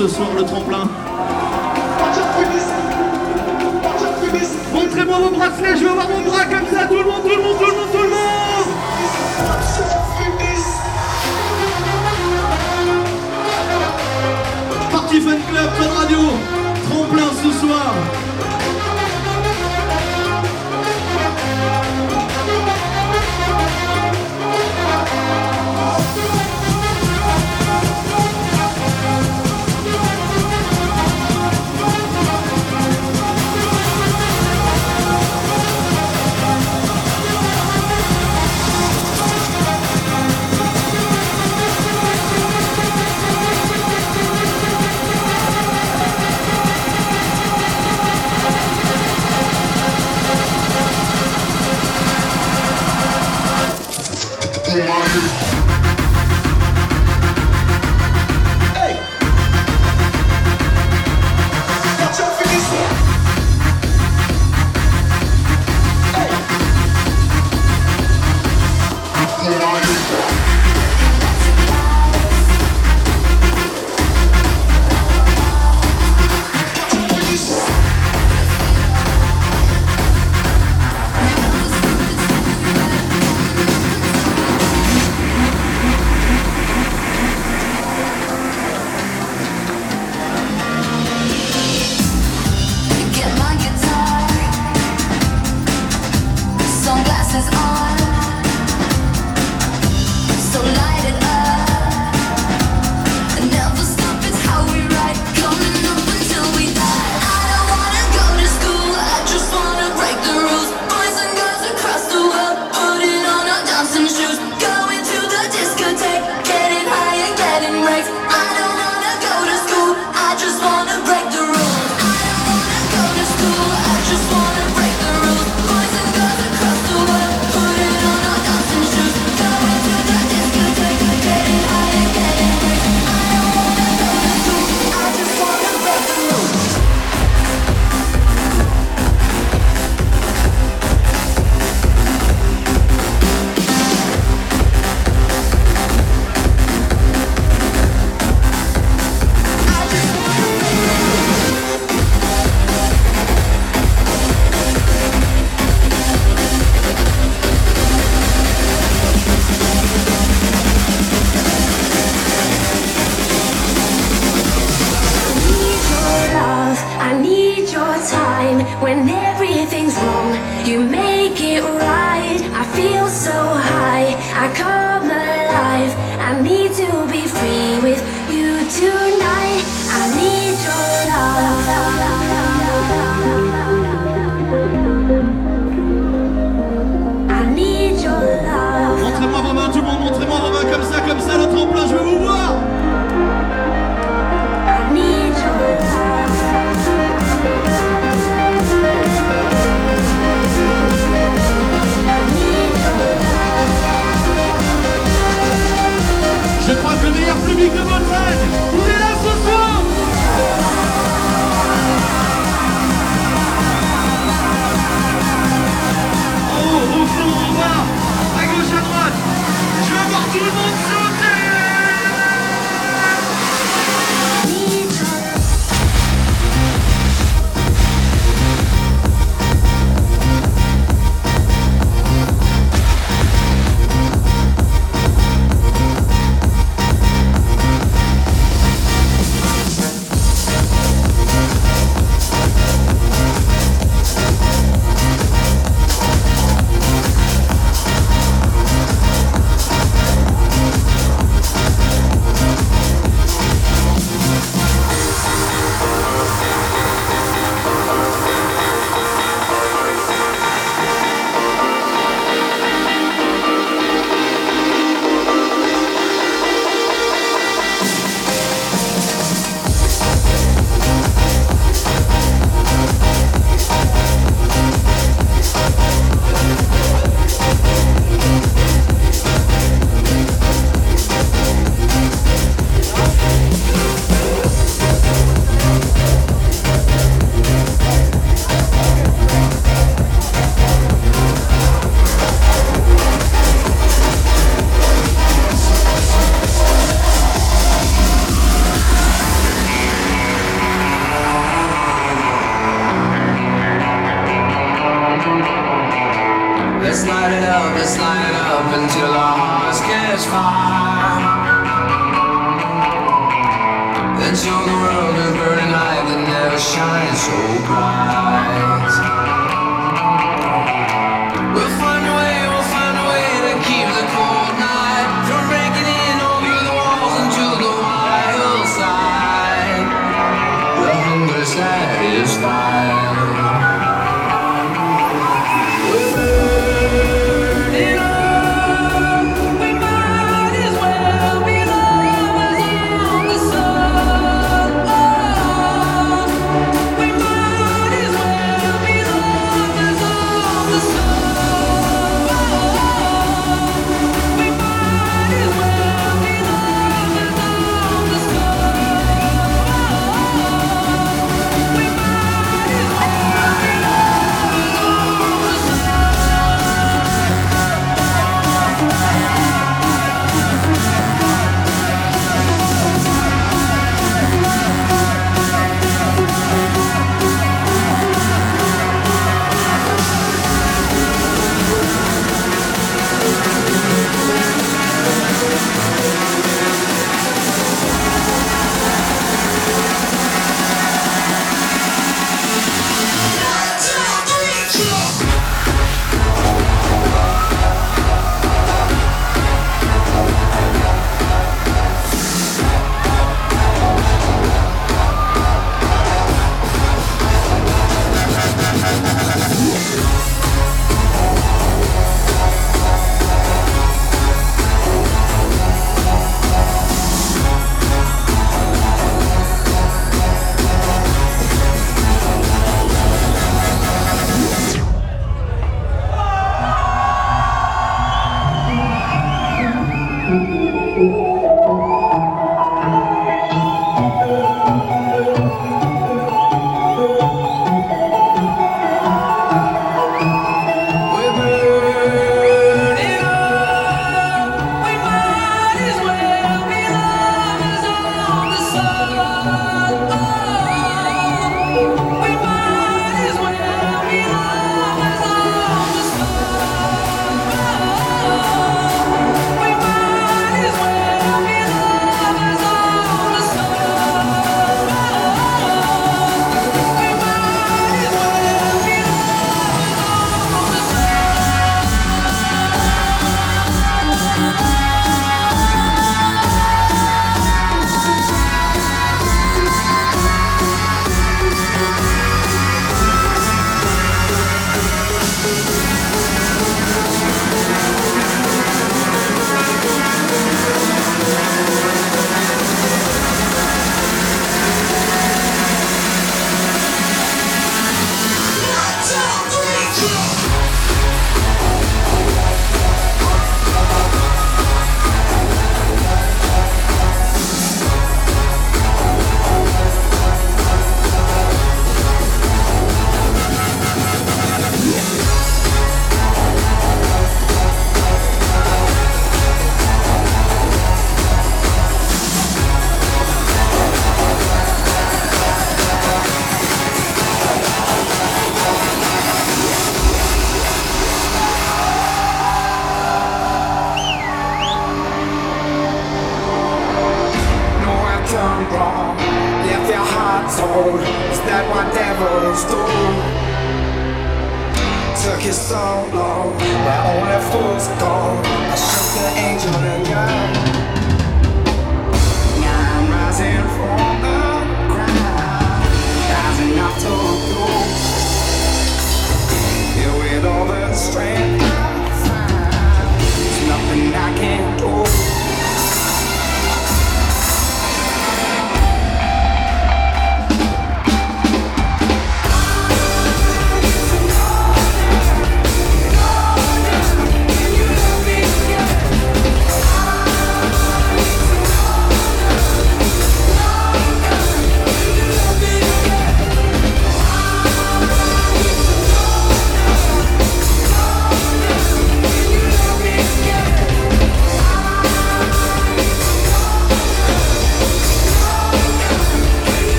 ce soir, le tremplin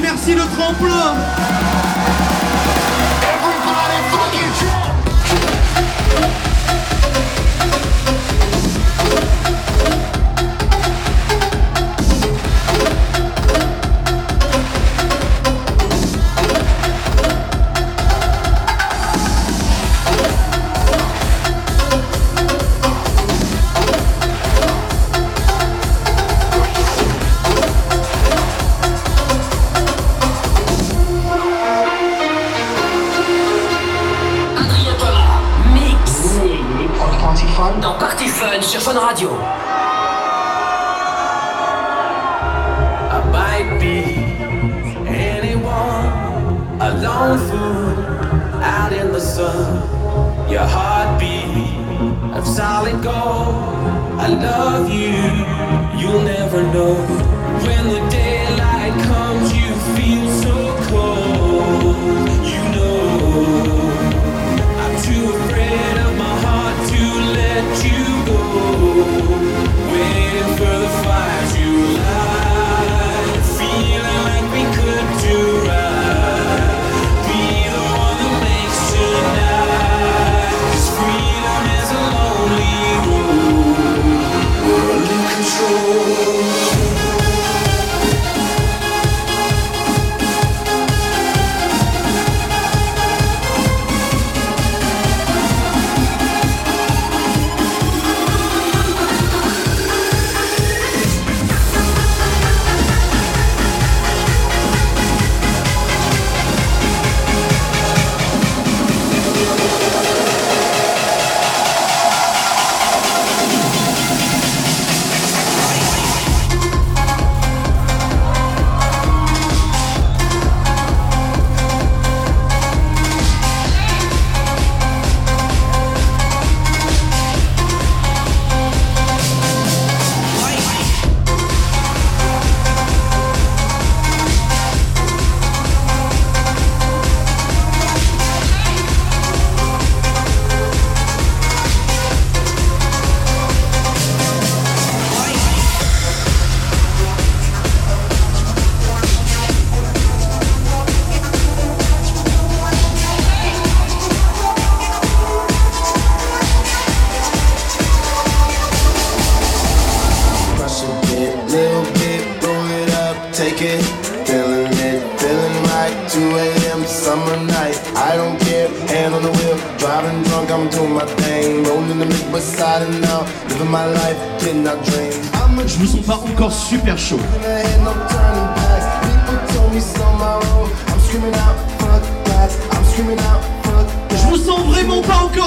Merci le tremplin.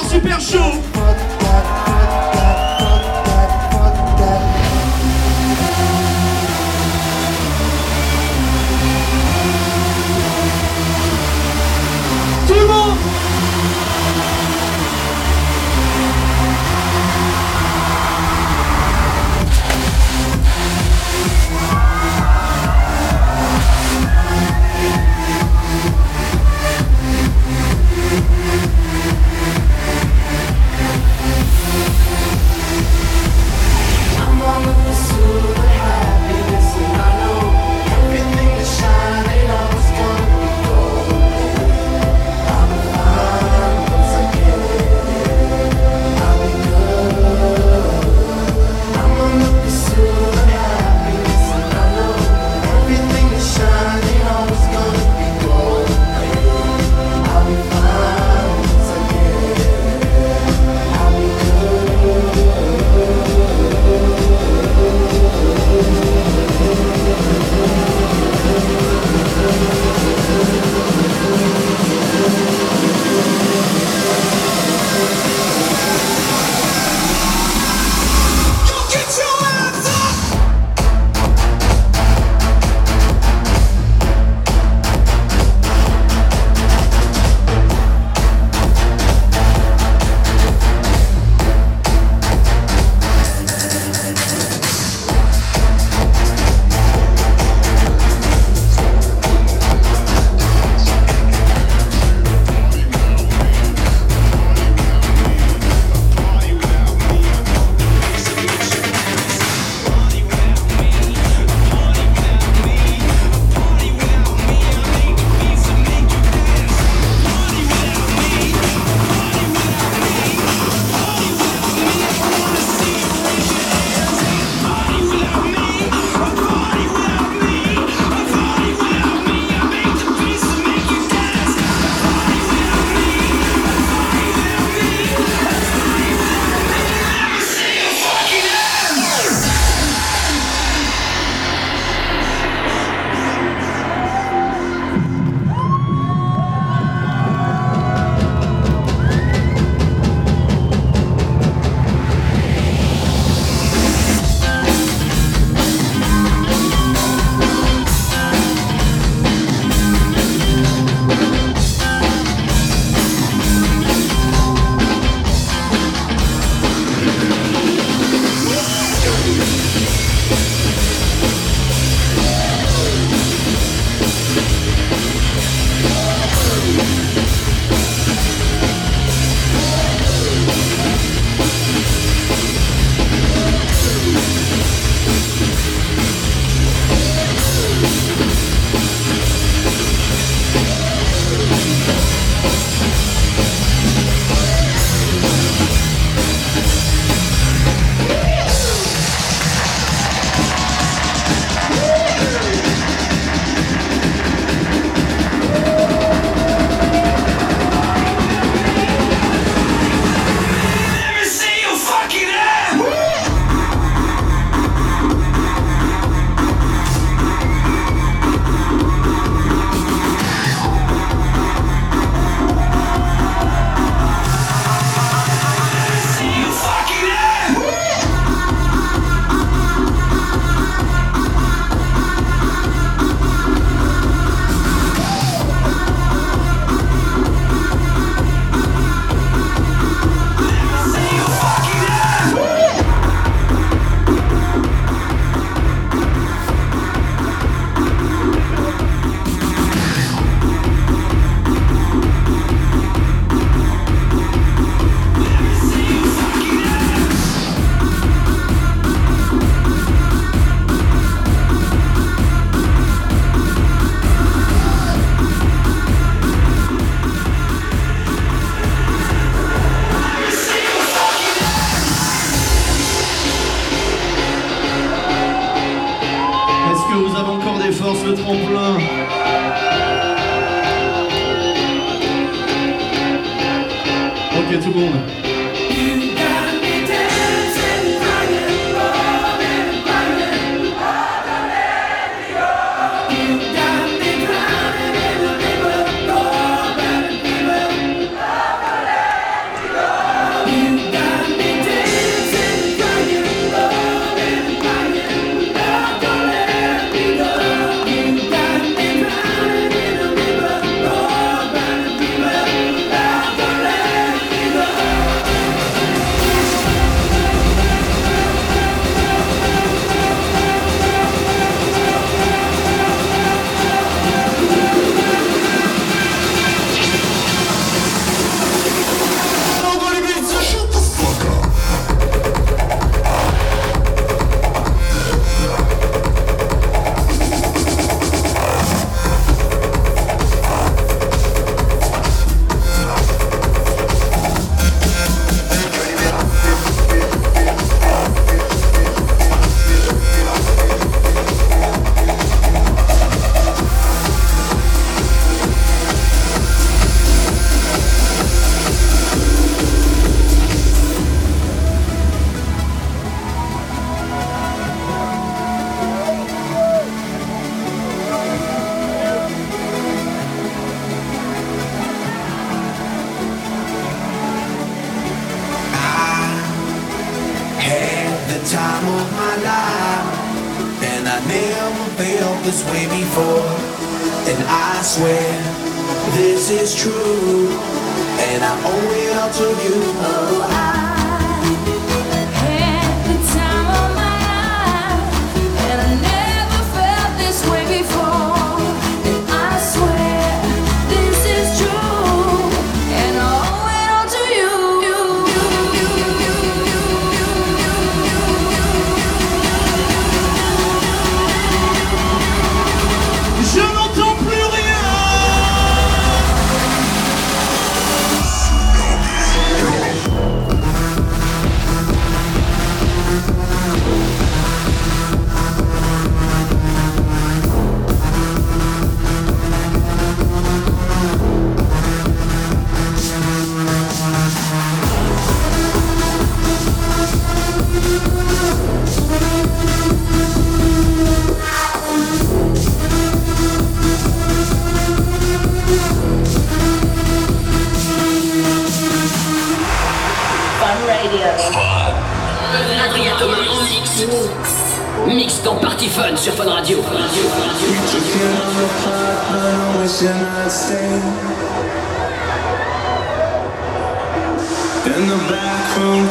Super chaud.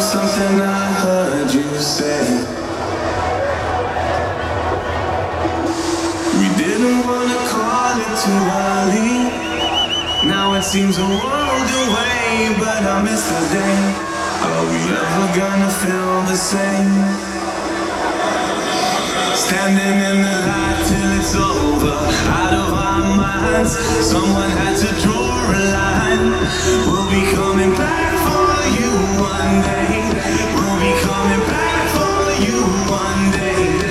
Something I heard you say. We didn't wanna call it too early. Now it seems a world away, but I miss the day. Are we ever gonna feel the same? Standing in the light till it's over, out of our minds. Someone had to draw a line. We'll be coming back you one day. We'll be coming back for you one day.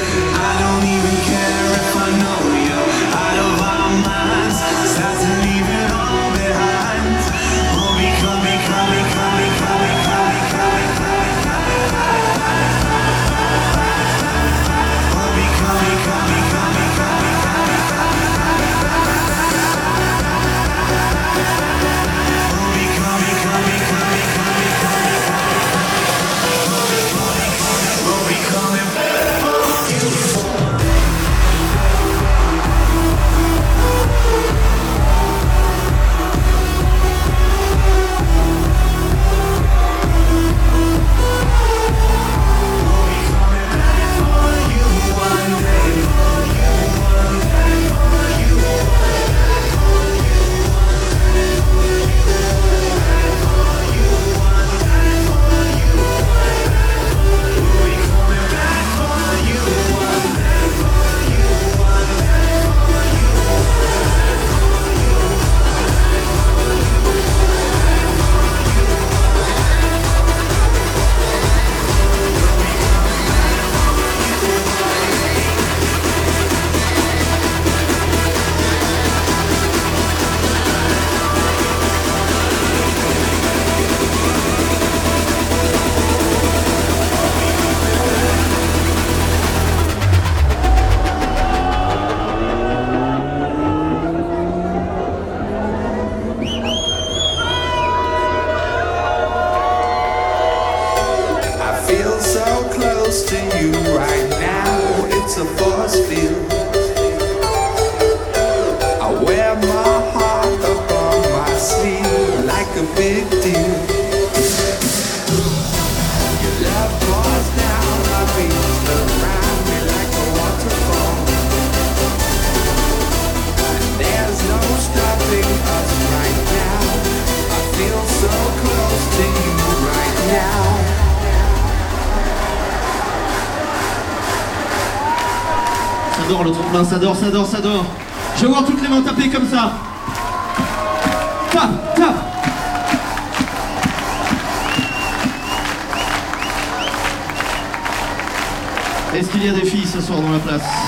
ça dort, ça dort. Je vais voir toutes les mains taper comme ça. Tap, tap. Est-ce qu'il y a des filles ce soir dans la place?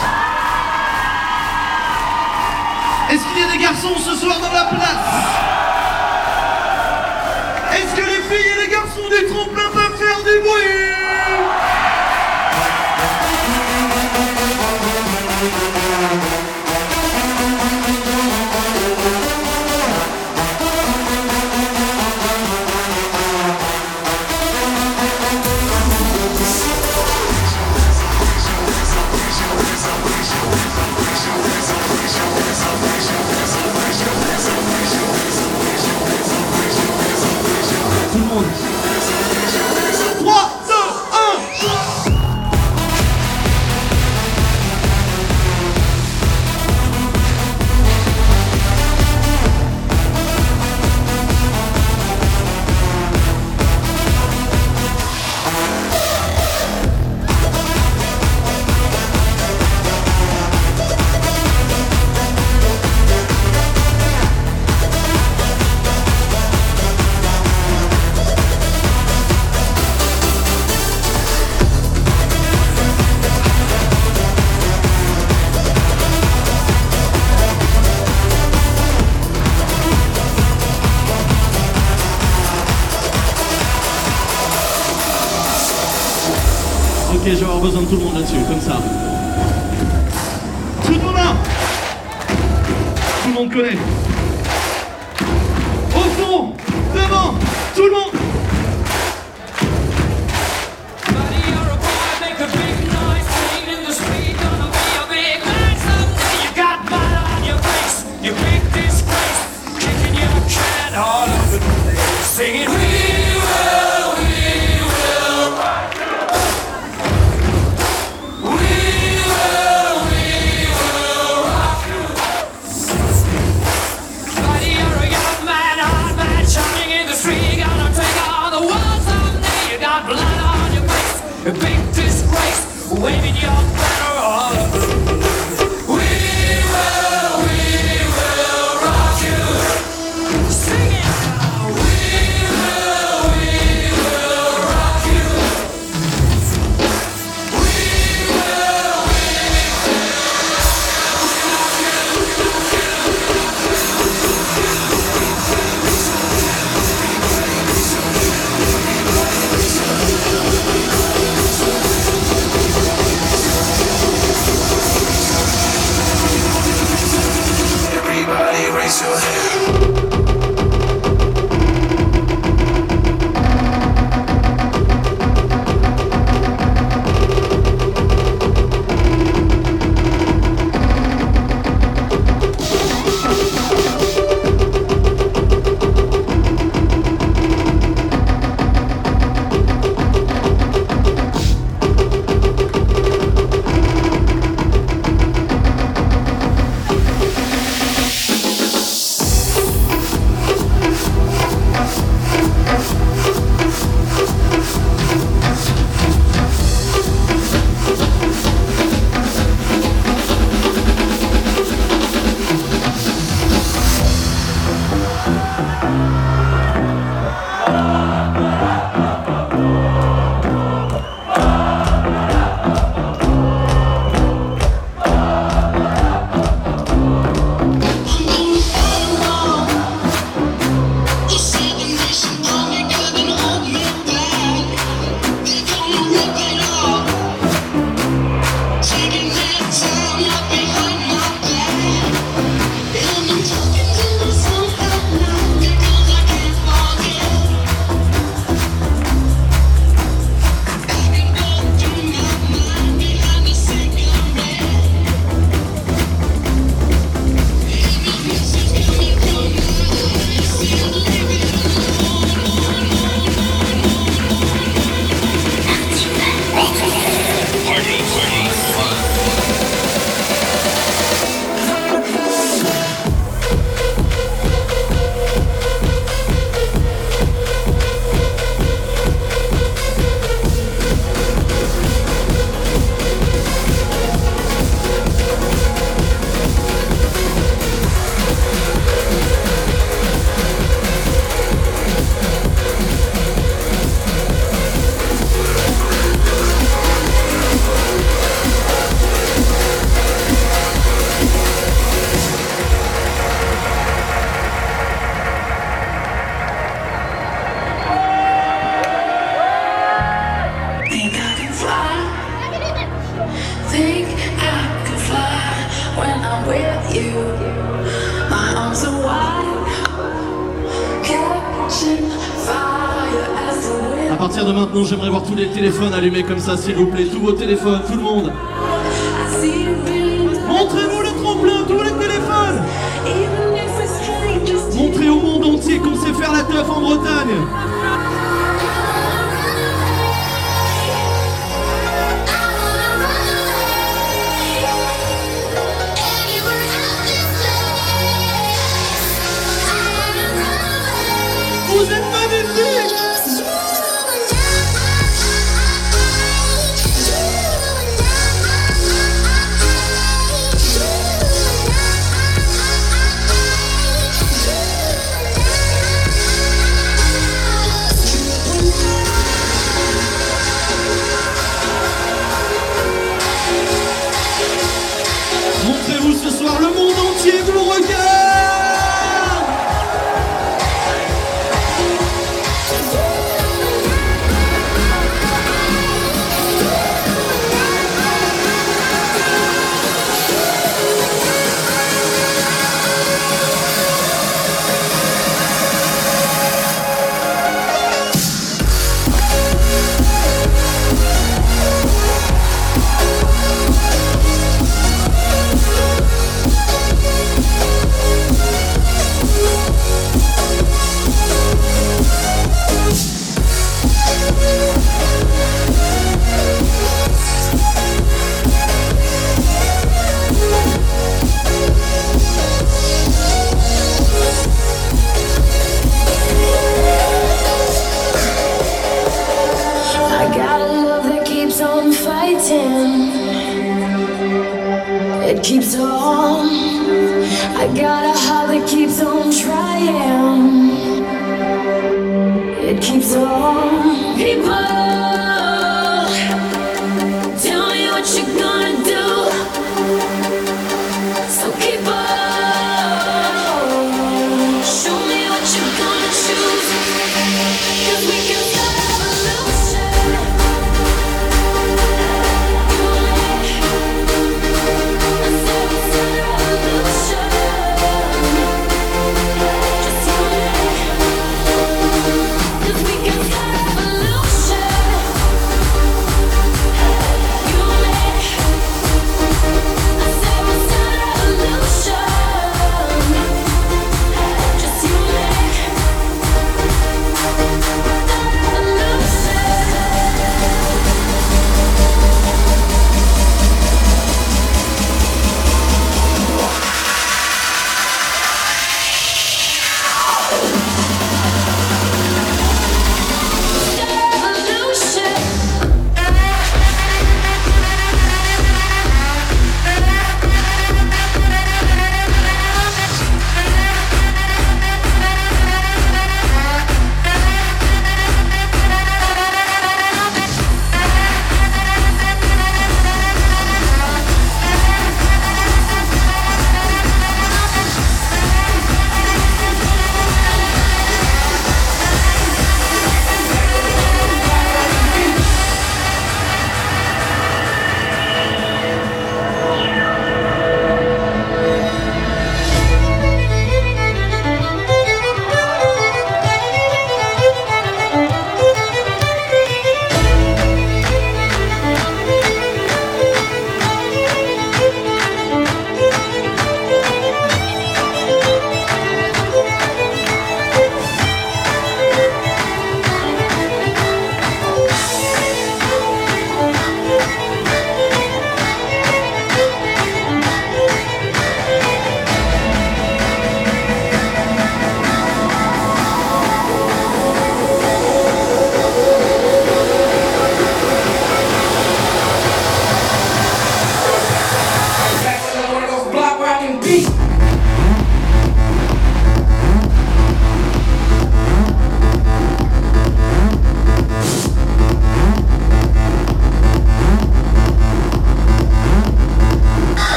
ça s'il vous plaît, tous vos téléphones, tout le monde.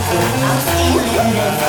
I'm feeling it.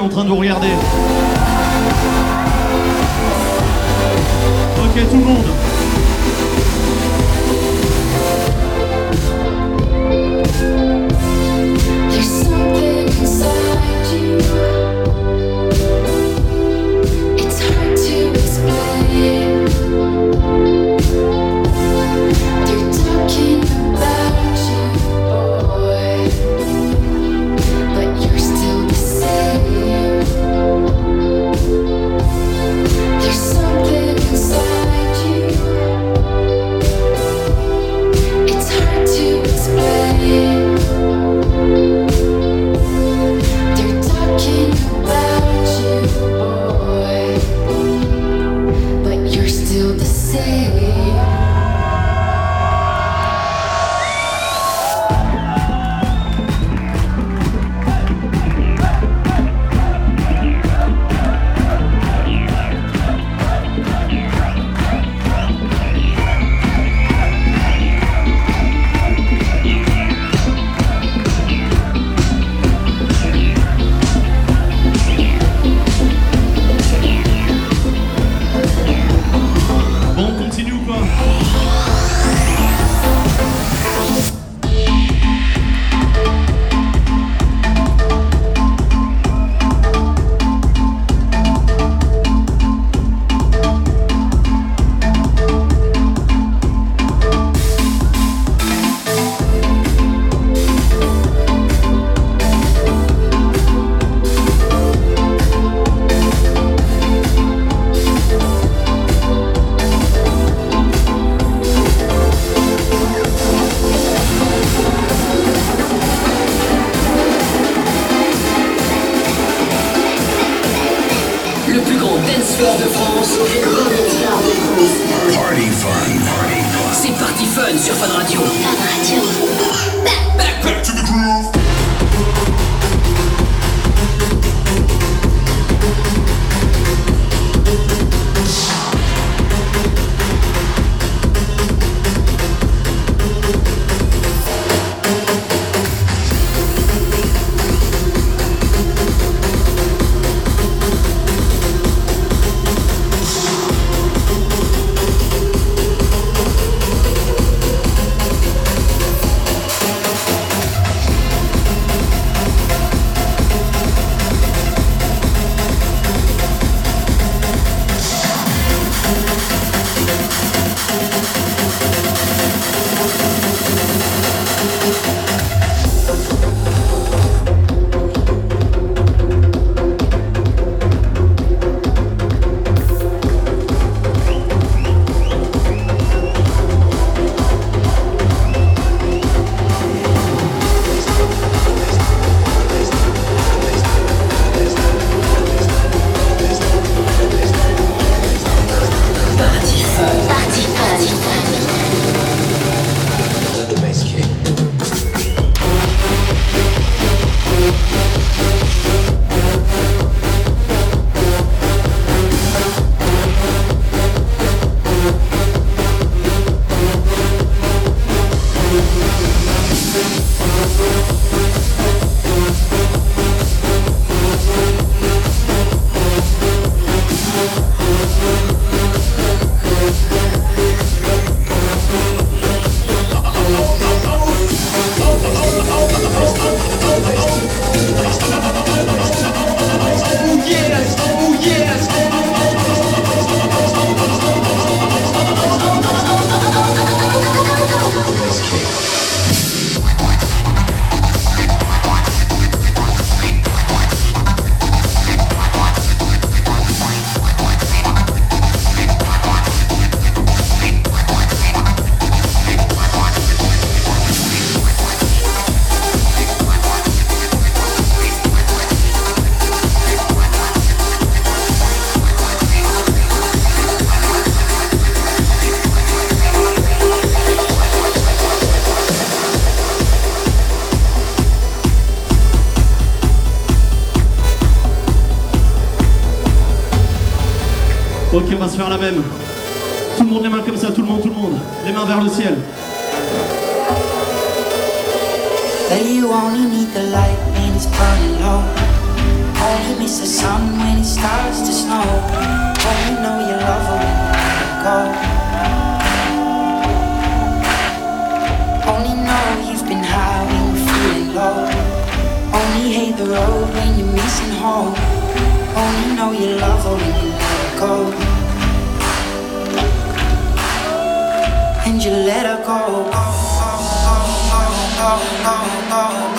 En train de vous regarder. même. Tout le monde les mains comme ça, tout le monde, tout le monde. Les mains vers le ciel. oh, oh, oh.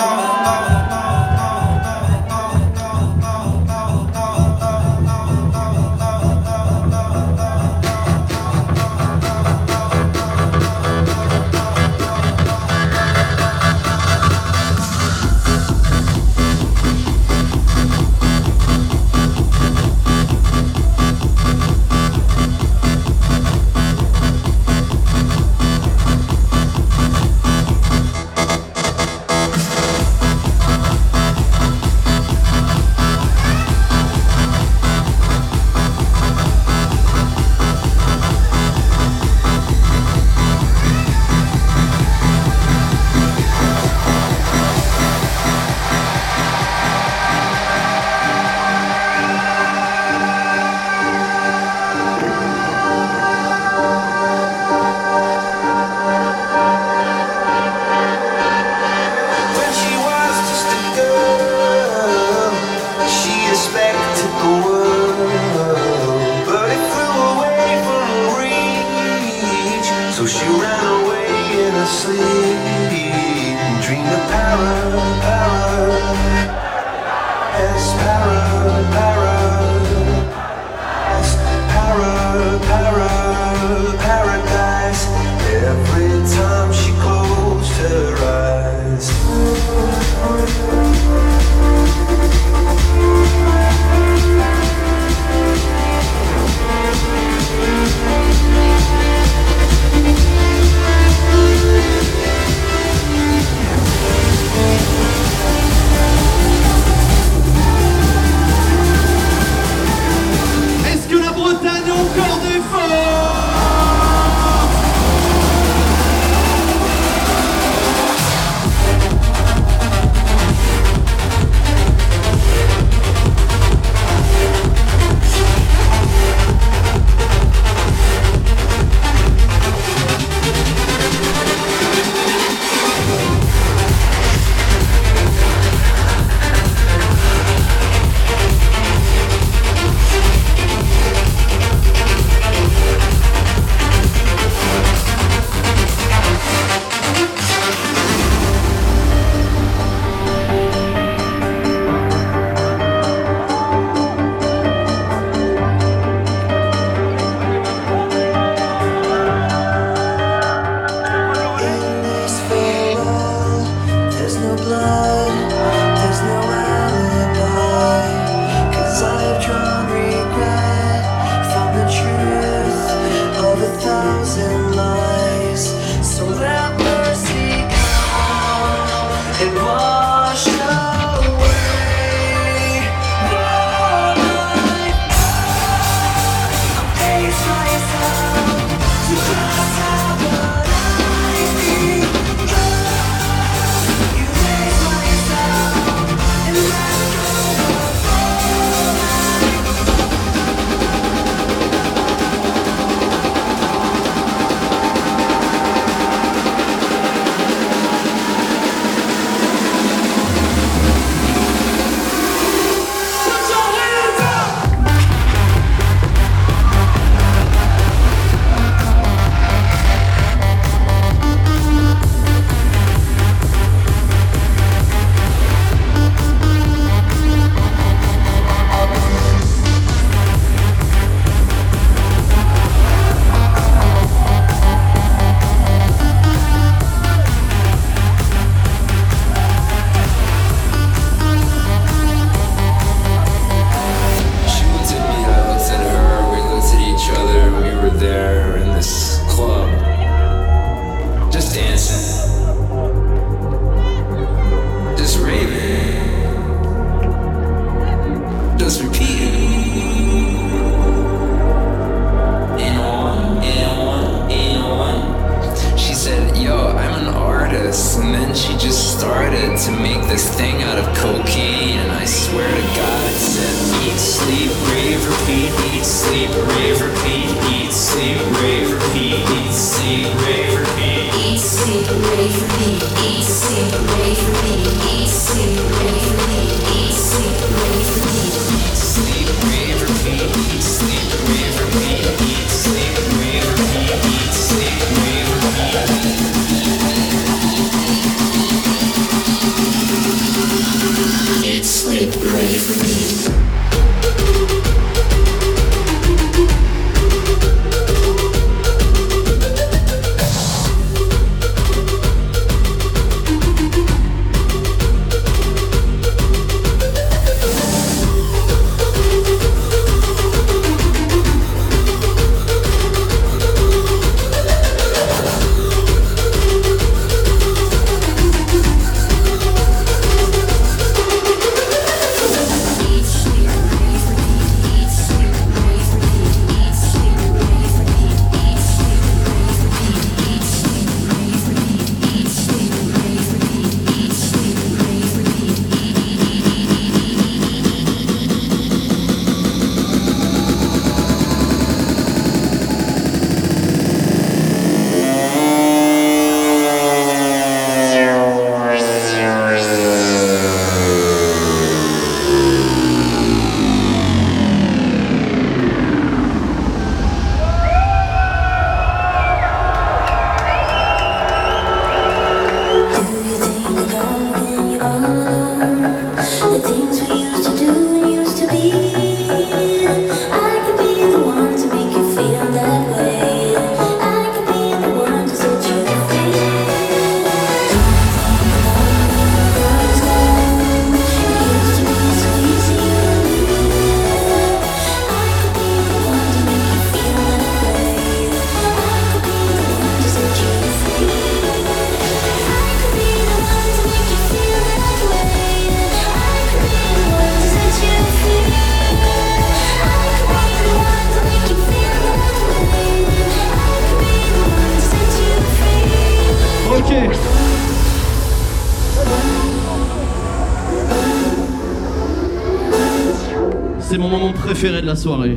Préféré de la soirée.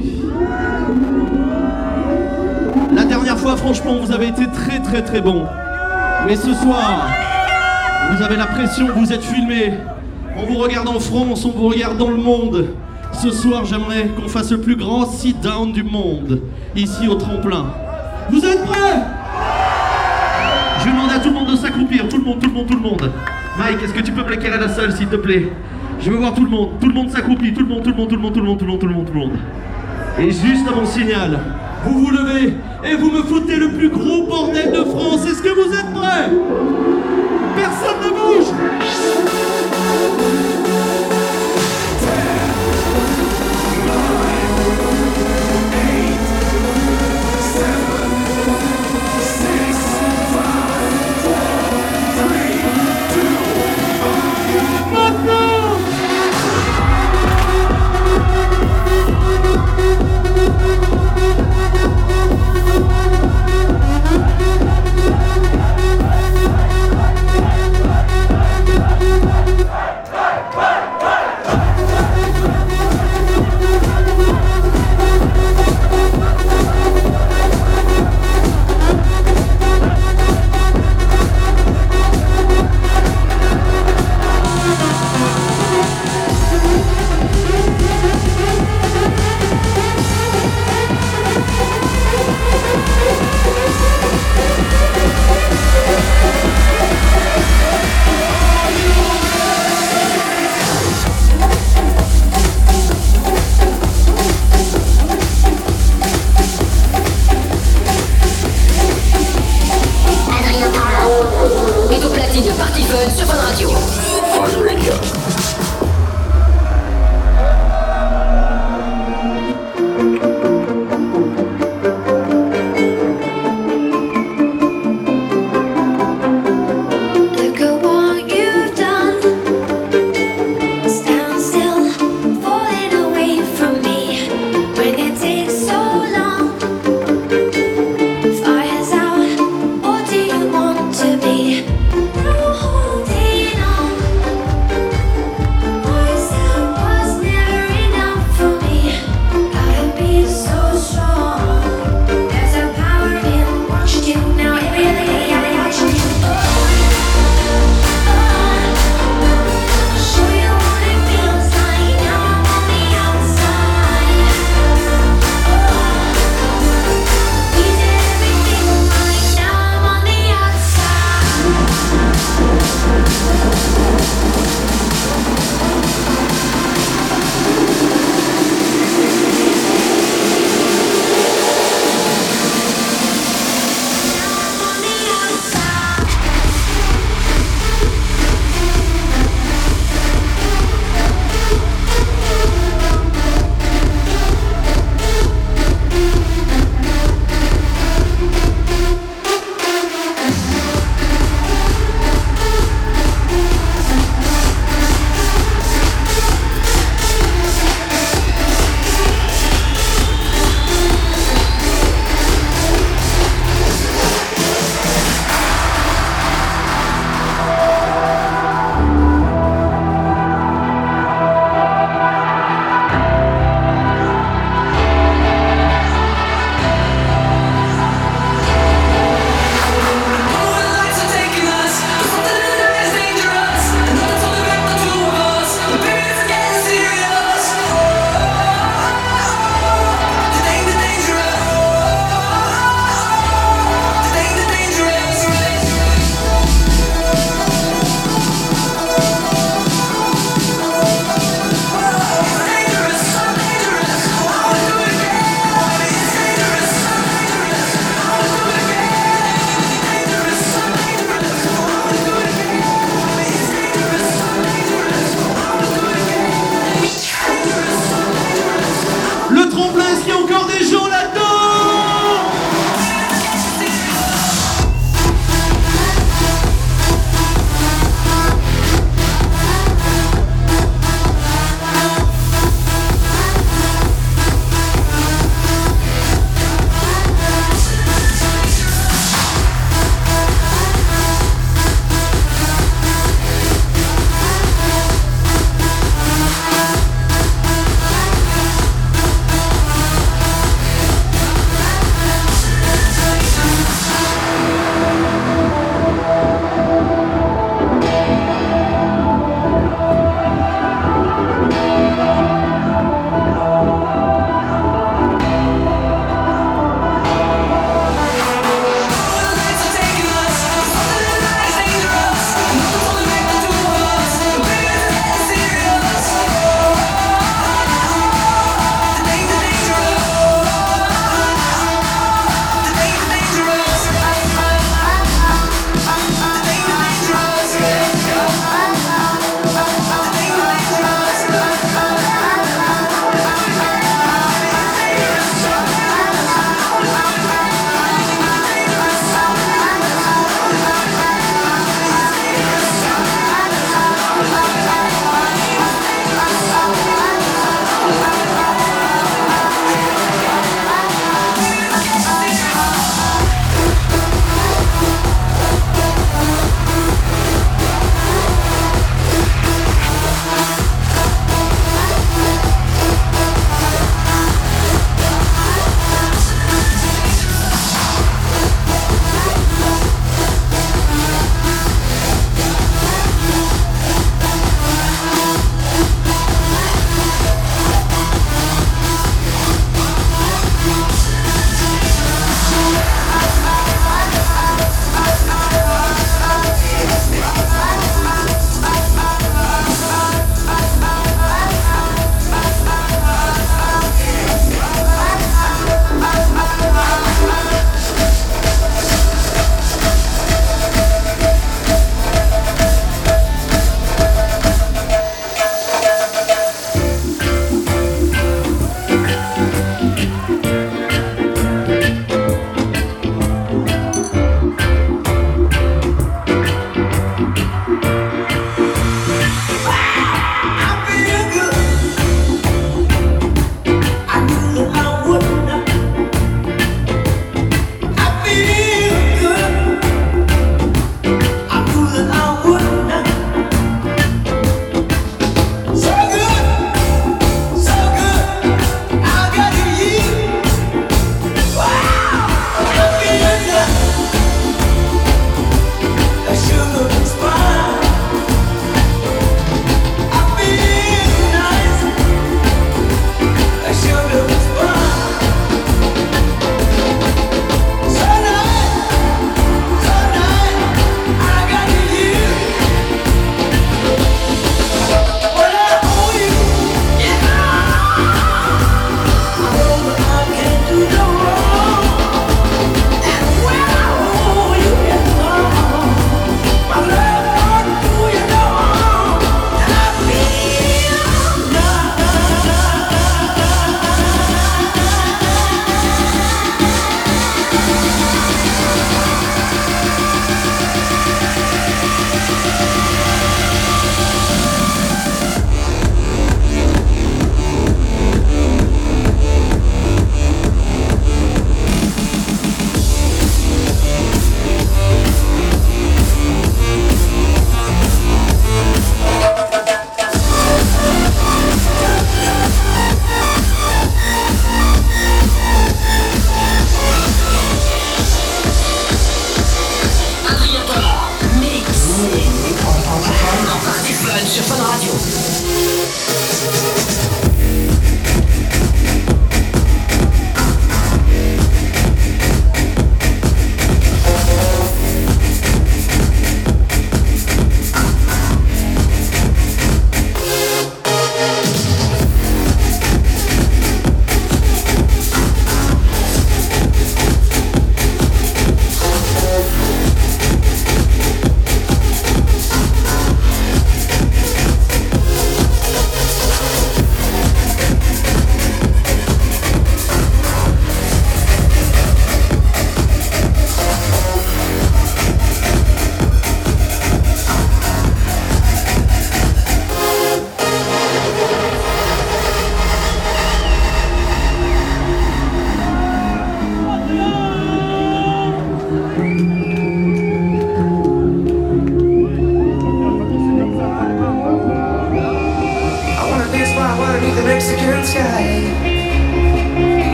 La dernière fois, franchement, vous avez été très très très bon. Mais ce soir, vous avez la pression, vous êtes filmé. On vous regarde en France, on vous regarde dans le monde. Ce soir, j'aimerais qu'on fasse le plus grand sit-down du monde, ici au tremplin. Vous êtes prêts? Je demande à tout le monde de s'accroupir, tout le monde, tout le monde, tout le monde. Mike, est-ce que tu peux me l'éclairer la salle, s'il te plaît? Je veux voir tout le monde, tout le monde s'accroupit, tout le monde, tout le monde, tout le monde, tout le monde, tout le monde, tout le monde, tout le monde. Et juste à mon signal, vous vous levez et vous me foutez le plus gros bordel de France. Est-ce que vous êtes prêts?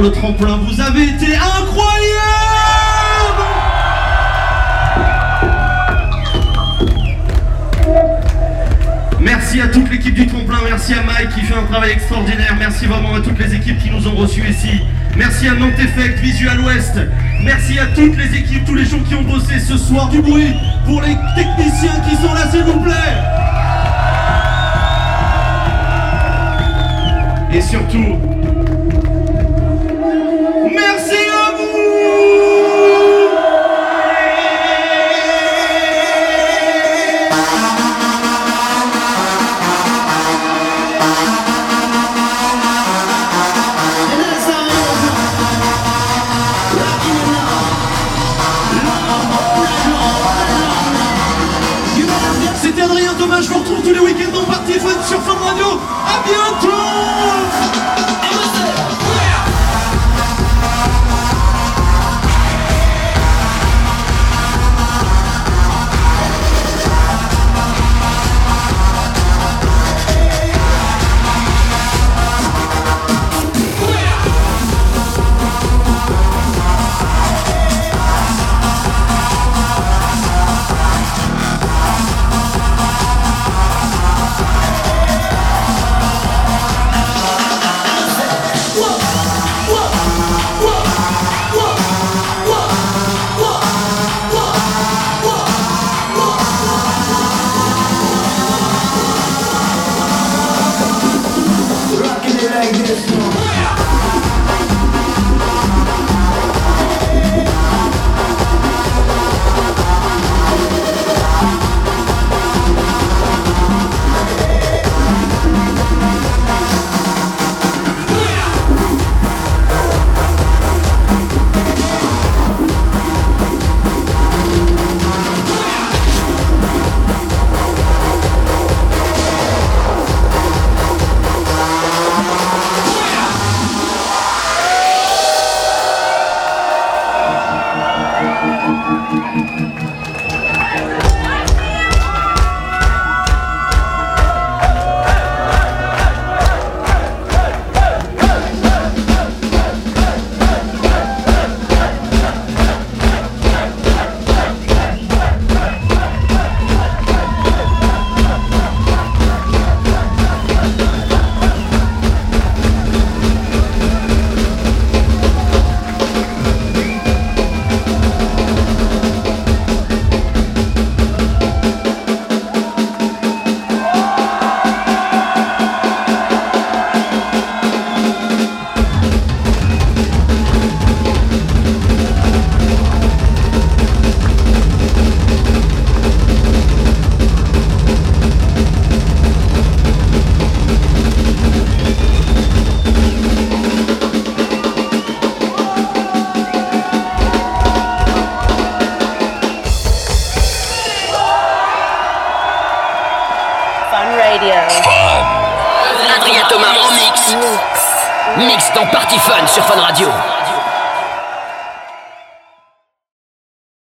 Le tremplin. Vous avez été incroyables Merci à toute l'équipe du tremplin, merci à Mike qui fait un travail extraordinaire, merci vraiment à toutes les équipes qui nous ont reçus ici. Merci à Nantes Effect, Visual West, merci à toutes les équipes, tous les gens qui ont bossé ce soir. Du bruit pour les techniciens qui sont là s'il vous plaît Et surtout, tous les week-ends dans Party Fun sur Fun Radio. À bientôt